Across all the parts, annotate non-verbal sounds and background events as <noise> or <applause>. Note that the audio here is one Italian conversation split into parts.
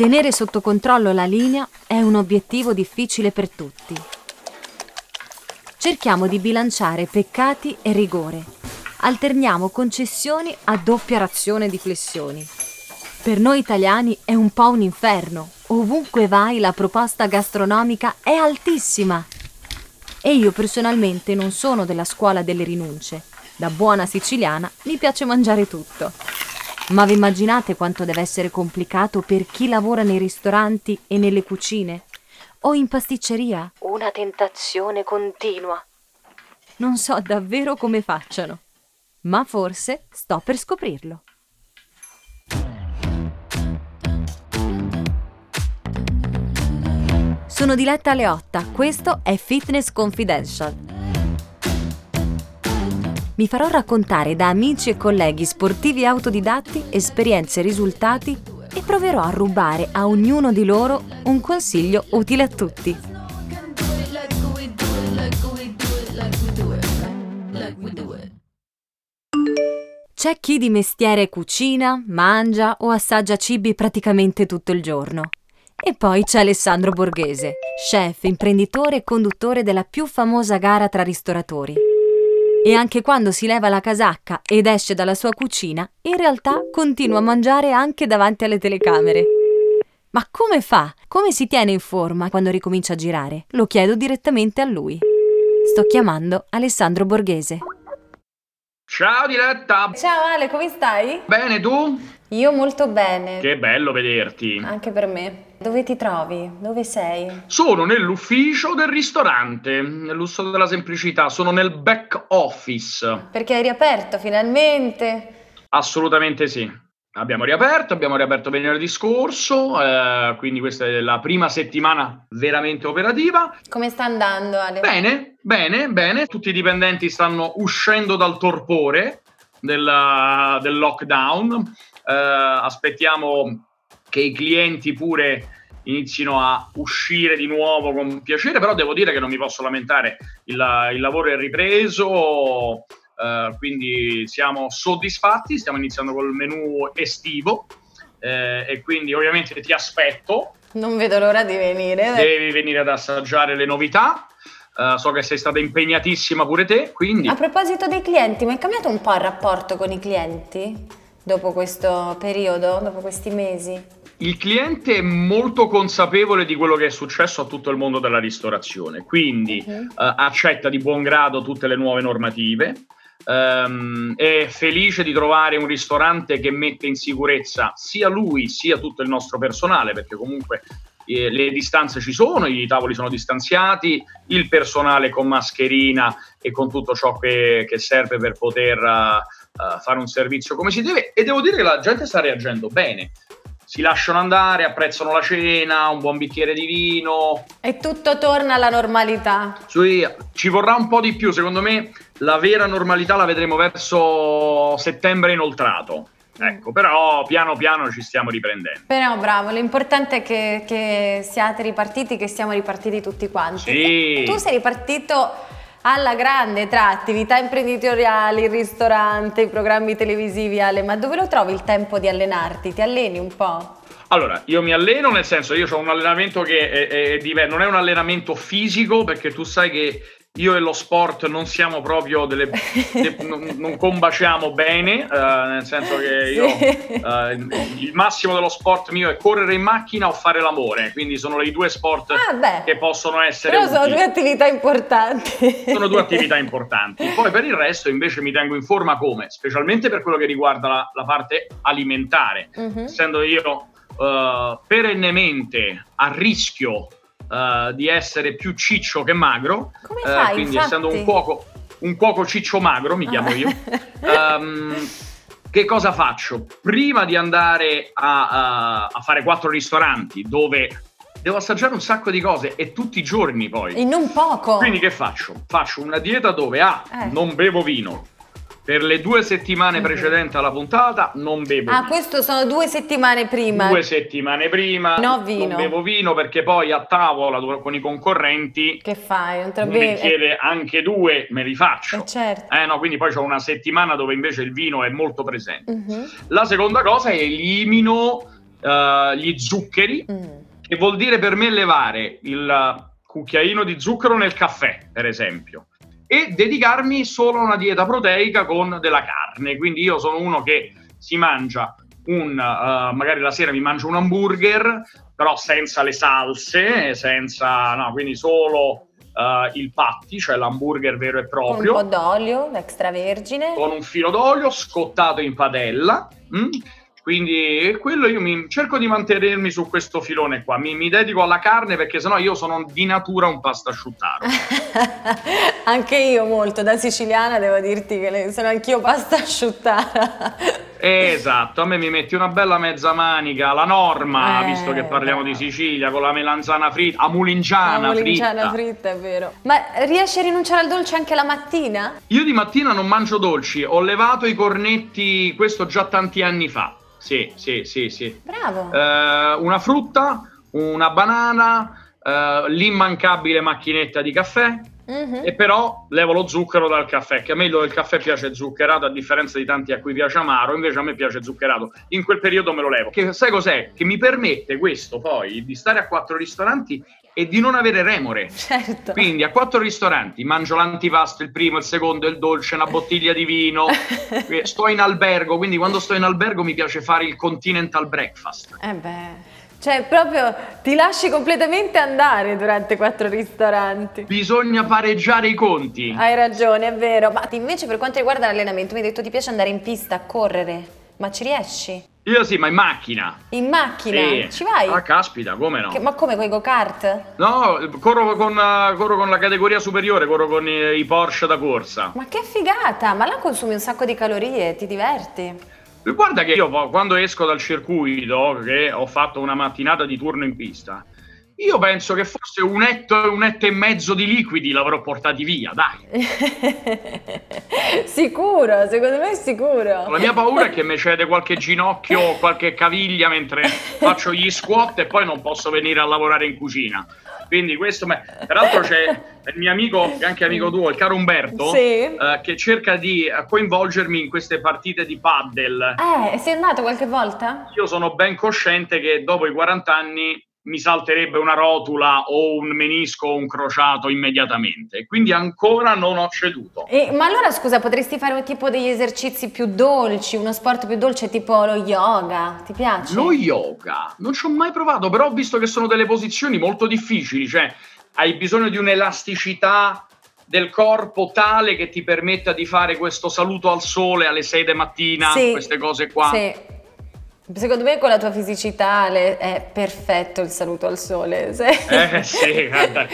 Tenere sotto controllo la linea è un obiettivo difficile per tutti. Cerchiamo di bilanciare peccati e rigore. Alterniamo concessioni a doppia razione di flessioni. Per noi italiani è un po' un inferno. Ovunque vai la proposta gastronomica è altissima. E io personalmente non sono della scuola delle rinunce. Da buona siciliana mi piace mangiare tutto. Ma vi immaginate quanto deve essere complicato per chi lavora nei ristoranti e nelle cucine? O in pasticceria? Una tentazione continua. Non so davvero come facciano, ma forse sto per scoprirlo. Sono Diletta Leotta, questo è Fitness Confidential mi farò raccontare da amici e colleghi sportivi autodidatti esperienze e risultati e proverò a rubare a ognuno di loro un consiglio utile a tutti. C'è chi di mestiere cucina, mangia o assaggia cibi praticamente tutto il giorno. E poi c'è Alessandro Borghese, chef, imprenditore e conduttore della più famosa gara tra ristoratori e anche quando si leva la casacca ed esce dalla sua cucina, in realtà continua a mangiare anche davanti alle telecamere. Ma come fa? Come si tiene in forma quando ricomincia a girare? Lo chiedo direttamente a lui. Sto chiamando Alessandro Borghese. Ciao Diletta! Ciao Ale, come stai? Bene, tu? Io molto bene. Che bello vederti. Anche per me. Dove ti trovi? Dove sei? Sono nell'ufficio del ristorante, nell'uso della semplicità, sono nel back office. Perché hai riaperto finalmente? Assolutamente sì. Abbiamo riaperto, abbiamo riaperto venerdì scorso, eh, quindi questa è la prima settimana veramente operativa. Come sta andando Ale? Bene, Bene, bene, tutti i dipendenti stanno uscendo dal torpore della, del lockdown. Eh, aspettiamo che i clienti pure inizino a uscire di nuovo con piacere, però devo dire che non mi posso lamentare, il, il lavoro è ripreso, eh, quindi siamo soddisfatti, stiamo iniziando col menù estivo eh, e quindi ovviamente ti aspetto. Non vedo l'ora di venire. Devi venire ad assaggiare le novità. Uh, so che sei stata impegnatissima pure te, quindi... A proposito dei clienti, mi è cambiato un po' il rapporto con i clienti dopo questo periodo, dopo questi mesi? Il cliente è molto consapevole di quello che è successo a tutto il mondo della ristorazione, quindi uh-huh. uh, accetta di buon grado tutte le nuove normative, um, è felice di trovare un ristorante che mette in sicurezza sia lui sia tutto il nostro personale, perché comunque eh, le distanze ci sono, i tavoli sono distanziati, il personale con mascherina e con tutto ciò che, che serve per poter uh, fare un servizio come si deve e devo dire che la gente sta reagendo bene. Si lasciano andare, apprezzano la cena, un buon bicchiere di vino. E tutto torna alla normalità. Sì, ci vorrà un po' di più, secondo me la vera normalità la vedremo verso settembre inoltrato. Ecco, però piano piano ci stiamo riprendendo. Però bravo, l'importante è che, che siate ripartiti, che siamo ripartiti tutti quanti. Sì. Tu sei ripartito alla grande tra attività imprenditoriali, il ristorante, i programmi televisivi, Ale, ma dove lo trovi il tempo di allenarti? Ti alleni un po'? Allora, io mi alleno nel senso, io ho un allenamento che è, è, è non è un allenamento fisico perché tu sai che io e lo sport non siamo proprio delle. de, <laughs> non, non, combaciamo bene, uh, nel senso che io. Uh, il massimo dello sport mio è correre in macchina o fare l'amore, quindi sono le due sport ah, che possono essere. Però sono due attività importanti. Sono due attività importanti. Poi per il resto invece mi tengo in forma come? Specialmente per quello che riguarda la, la parte alimentare, uh-huh. essendo io uh, perennemente a rischio uh, di essere più ciccio che magro. Come fai? Uh, quindi infatti... essendo un cuoco, un cuoco ciccio magro, mi chiamo io. um, <laughs> che cosa faccio? Prima di andare a, a, a fare quattro ristoranti dove devo assaggiare un sacco di cose e tutti i giorni poi. E non poco. Quindi che faccio? Faccio una dieta dove A, ah, eh. non bevo vino, per le due settimane mm-hmm. precedenti alla puntata non bevo ah, vino. questo sono due settimane prima. Due settimane prima no vino. non bevo vino perché poi a tavola con i concorrenti che fai? Non te lo mi chiede anche due, me li faccio. Eh, certo. Eh no, quindi poi c'ho una settimana dove invece il vino è molto presente. Mm-hmm. La seconda cosa è elimino uh, gli zuccheri, mm. che vuol dire per me levare il cucchiaino di zucchero nel caffè, per esempio, e dedicarmi solo a una dieta proteica con della carne. Quindi io sono uno che si mangia un, uh, magari la sera mi mangio un hamburger, però senza le salse, senza, no, quindi solo Uh, il patty, cioè l'hamburger vero e proprio. Con un po' d'olio extravergine. Con un filo d'olio scottato in padella. Mm? Quindi quello io mi, cerco di mantenermi su questo filone qua, mi, mi dedico alla carne perché sennò io sono di natura un pastasciuttaro. <laughs> Anche io molto, da siciliana devo dirti che sono anch'io pasta asciuttara. Esatto, a me mi metti una bella mezza manica, la norma, eh, visto che parliamo no. di Sicilia, con la melanzana fritta, a mulingiana, la mulingiana fritta. fritta, è vero. Ma riesci a rinunciare al dolce anche la mattina? Io di mattina non mangio dolci, ho levato i cornetti, questo già tanti anni fa. Sì, sì, sì, sì. Bravo. Eh, una frutta, una banana, eh, l'immancabile macchinetta di caffè. Mm-hmm. E però levo lo zucchero dal caffè, che a me il caffè piace zuccherato a differenza di tanti a cui piace amaro, invece a me piace zuccherato. In quel periodo me lo levo. Che sai cos'è? Che mi permette questo poi di stare a quattro ristoranti e di non avere remore. Certo. Quindi a quattro ristoranti mangio l'antipasto, il primo, il secondo, il dolce, una bottiglia di vino. <laughs> sto in albergo, quindi quando sto in albergo mi piace fare il continental breakfast. Eh beh. Cioè, proprio ti lasci completamente andare durante quattro ristoranti. Bisogna pareggiare i conti. Hai ragione, è vero. Ma invece per quanto riguarda l'allenamento, mi hai detto ti piace andare in pista a correre, ma ci riesci? Io sì, ma in macchina. In macchina? Sì. Ci vai? Ah, caspita, come no? Che, ma come, con i go-kart? No, corro con, uh, corro con, la categoria superiore, corro con i, i Porsche da corsa. Ma che figata! Ma là consumi un sacco di calorie, ti diverti? Guarda che io quando esco dal circuito, che ho fatto una mattinata di turno in pista, io penso che forse un etto e un etto e mezzo di liquidi l'avrò portati via, dai. <laughs> sicuro, secondo me è sicuro. La mia paura è che mi cede qualche ginocchio o qualche caviglia mentre faccio gli squat e poi non posso venire a lavorare in cucina. Quindi questo, me... peraltro c'è il mio amico, anche amico tuo, il caro Umberto, sì. eh, che cerca di coinvolgermi in queste partite di paddle. Eh, sei andato qualche volta? Io sono ben cosciente che dopo i 40 anni mi salterebbe una rotula o un menisco o un crociato immediatamente. Quindi ancora non ho ceduto. E, ma allora scusa, potresti fare un tipo degli esercizi più dolci, uno sport più dolce tipo lo yoga? Ti piace? Lo yoga? Non ci ho mai provato, però ho visto che sono delle posizioni molto difficili, cioè hai bisogno di un'elasticità del corpo tale che ti permetta di fare questo saluto al sole alle 6 di mattina, sì, queste cose qua. Sì. Secondo me con la tua fisicità è perfetto il saluto al sole. Eh sì, guarda,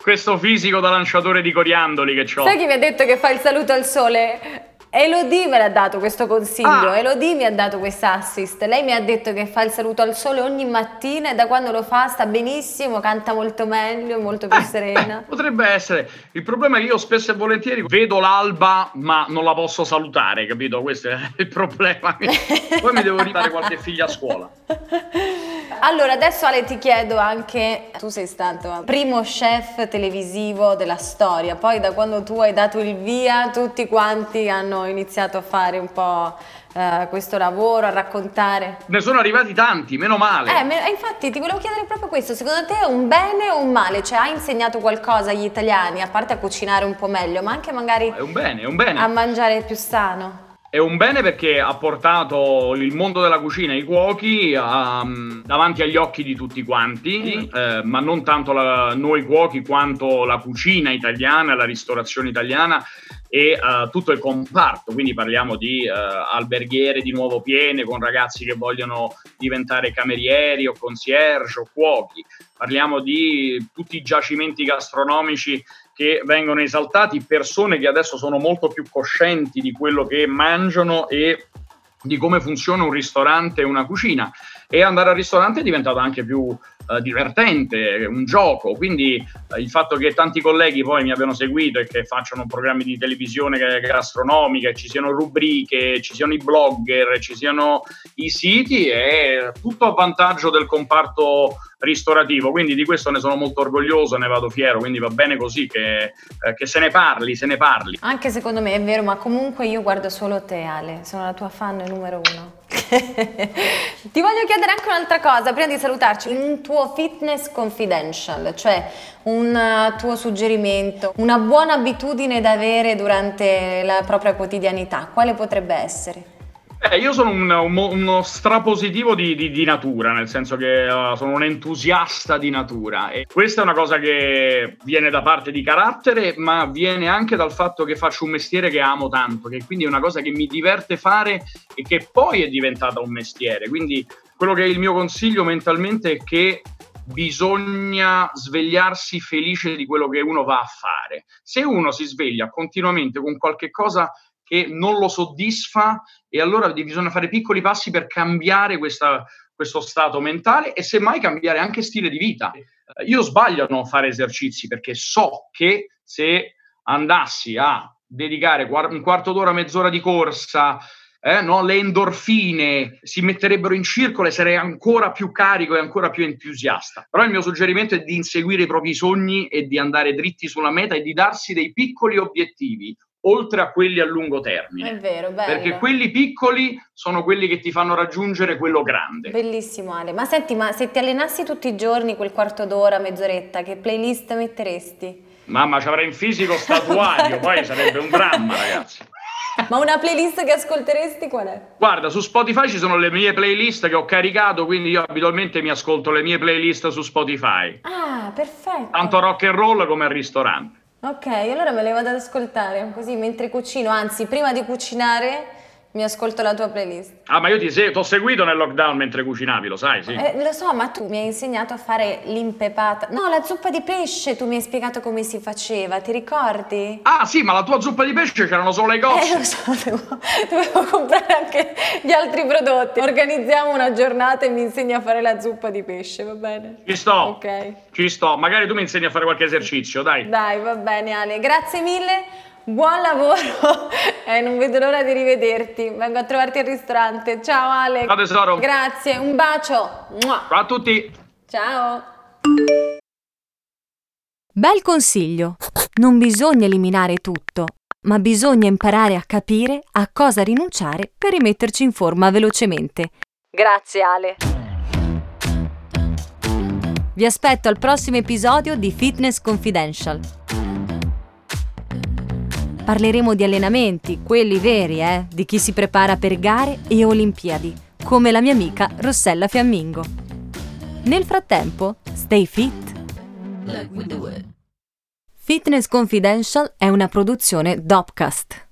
questo fisico da lanciatore di coriandoli che ho. Sai chi mi ha detto che fa il saluto al sole? Elodie me l'ha dato questo consiglio, ah. Elodie mi ha dato questo assist. Lei mi ha detto che fa il saluto al sole ogni mattina e da quando lo fa sta benissimo, canta molto meglio, molto più eh, serena. Beh, potrebbe essere. Il problema è che io spesso e volentieri vedo l'alba ma non la posso salutare, capito? Questo è il problema. Poi mi devo ridare qualche figlia a scuola. <laughs> Allora, adesso Ale ti chiedo anche, tu sei stato primo chef televisivo della storia, poi da quando tu hai dato il via tutti quanti hanno iniziato a fare un po' uh, questo lavoro, a raccontare. Ne sono arrivati tanti, meno male. Eh, me, infatti ti volevo chiedere proprio questo, secondo te è un bene o un male? Cioè hai insegnato qualcosa agli italiani, a parte a cucinare un po' meglio, ma anche magari... È un bene, è un bene. A mangiare più sano? È un bene perché ha portato il mondo della cucina e i cuochi um, davanti agli occhi di tutti quanti, eh, ma non tanto la, noi cuochi quanto la cucina italiana, la ristorazione italiana e uh, tutto il comparto, quindi parliamo di uh, alberghiere di nuovo piene con ragazzi che vogliono diventare camerieri o concierge o cuochi, parliamo di tutti i giacimenti gastronomici che vengono esaltati, persone che adesso sono molto più coscienti di quello che mangiano e di come funziona un ristorante e una cucina. E andare al ristorante è diventato anche più eh, divertente, un gioco, quindi eh, il fatto che tanti colleghi poi mi abbiano seguito e che facciano programmi di televisione gastronomica, ci siano rubriche, ci siano i blogger, ci siano i siti, è tutto a vantaggio del comparto ristorativo, quindi di questo ne sono molto orgoglioso, ne vado fiero, quindi va bene così che, eh, che, se ne parli, se ne parli. Anche secondo me è vero, ma comunque io guardo solo te Ale, sono la tua fan numero uno. <laughs> Ti voglio chiedere anche un'altra cosa, prima di salutarci, un tuo fitness confidential, cioè un uh, tuo suggerimento, una buona abitudine da avere durante la propria quotidianità, quale potrebbe essere? Eh, io sono un, un, uno strapositivo di, di, di, natura, nel senso che uh, sono un entusiasta di natura e questa è una cosa che viene da parte di carattere, ma viene anche dal fatto che faccio un mestiere che amo tanto, che quindi è una cosa che mi diverte fare e che poi è diventata un mestiere. Quindi quello che è il mio consiglio mentalmente è che bisogna svegliarsi felice di quello che uno va a fare. Se uno si sveglia continuamente con qualche cosa che non lo soddisfa e allora bisogna fare piccoli passi per cambiare questa, questo stato mentale e semmai cambiare anche stile di vita. Io sbaglio a non fare esercizi perché so che se andassi a dedicare un quarto d'ora, mezz'ora di corsa, eh, no? le endorfine si metterebbero in circolo e sarei ancora più carico e ancora più entusiasta. Però il mio suggerimento è di inseguire i propri sogni e di andare dritti sulla meta e di darsi dei piccoli obiettivi oltre a quelli a lungo termine. È vero, bello. Perché quelli piccoli sono quelli che ti fanno raggiungere quello grande. Bellissimo Ale. Ma senti, ma se ti allenassi tutti i giorni quel quarto d'ora, mezz'oretta, che playlist metteresti? Mamma, ci avrei in fisico statuario, poi sarebbe un dramma, <laughs> ragazzi. Ma una playlist che ascolteresti qual è? Guarda, su Spotify ci sono le mie playlist che ho caricato, quindi io abitualmente mi ascolto le mie playlist su Spotify. Ah, perfetto. Tanto rock and roll come al ristorante. Ok, allora me le vado ad ascoltare, così mentre cucino, anzi prima di cucinare mi ascolto la tua playlist. Ah, ma io ti ho seguito nel lockdown mentre cucinavi, lo sai, sì? Eh, lo so, ma tu mi hai insegnato a fare l'impepata. No, la zuppa di pesce, tu mi hai spiegato come si faceva, ti ricordi? Ah, sì, ma la tua zuppa di pesce c'erano solo le cose. Eh, lo so, devo, dovevo comprare anche gli altri prodotti. Organizziamo una giornata e mi insegni a fare la zuppa di pesce, va bene? Ci sto. Ok. Ci sto. Magari tu mi insegni a fare qualche esercizio, dai. Dai, va bene, Ale. Grazie mille. Buon lavoro <laughs> e eh, non vedo l'ora di rivederti. Vengo a trovarti al ristorante. Ciao Ale. Ciao tesoro. Grazie, un bacio. Ciao a tutti. Ciao. Bel consiglio. Non bisogna eliminare tutto, ma bisogna imparare a capire a cosa rinunciare per rimetterci in forma velocemente. Grazie Ale. Vi aspetto al prossimo episodio di Fitness Confidential. Parleremo di allenamenti, quelli veri, eh, di chi si prepara per gare e Olimpiadi, come la mia amica Rossella Fiammingo. Nel frattempo, stay fit. Fitness Confidential è una produzione Dopcast.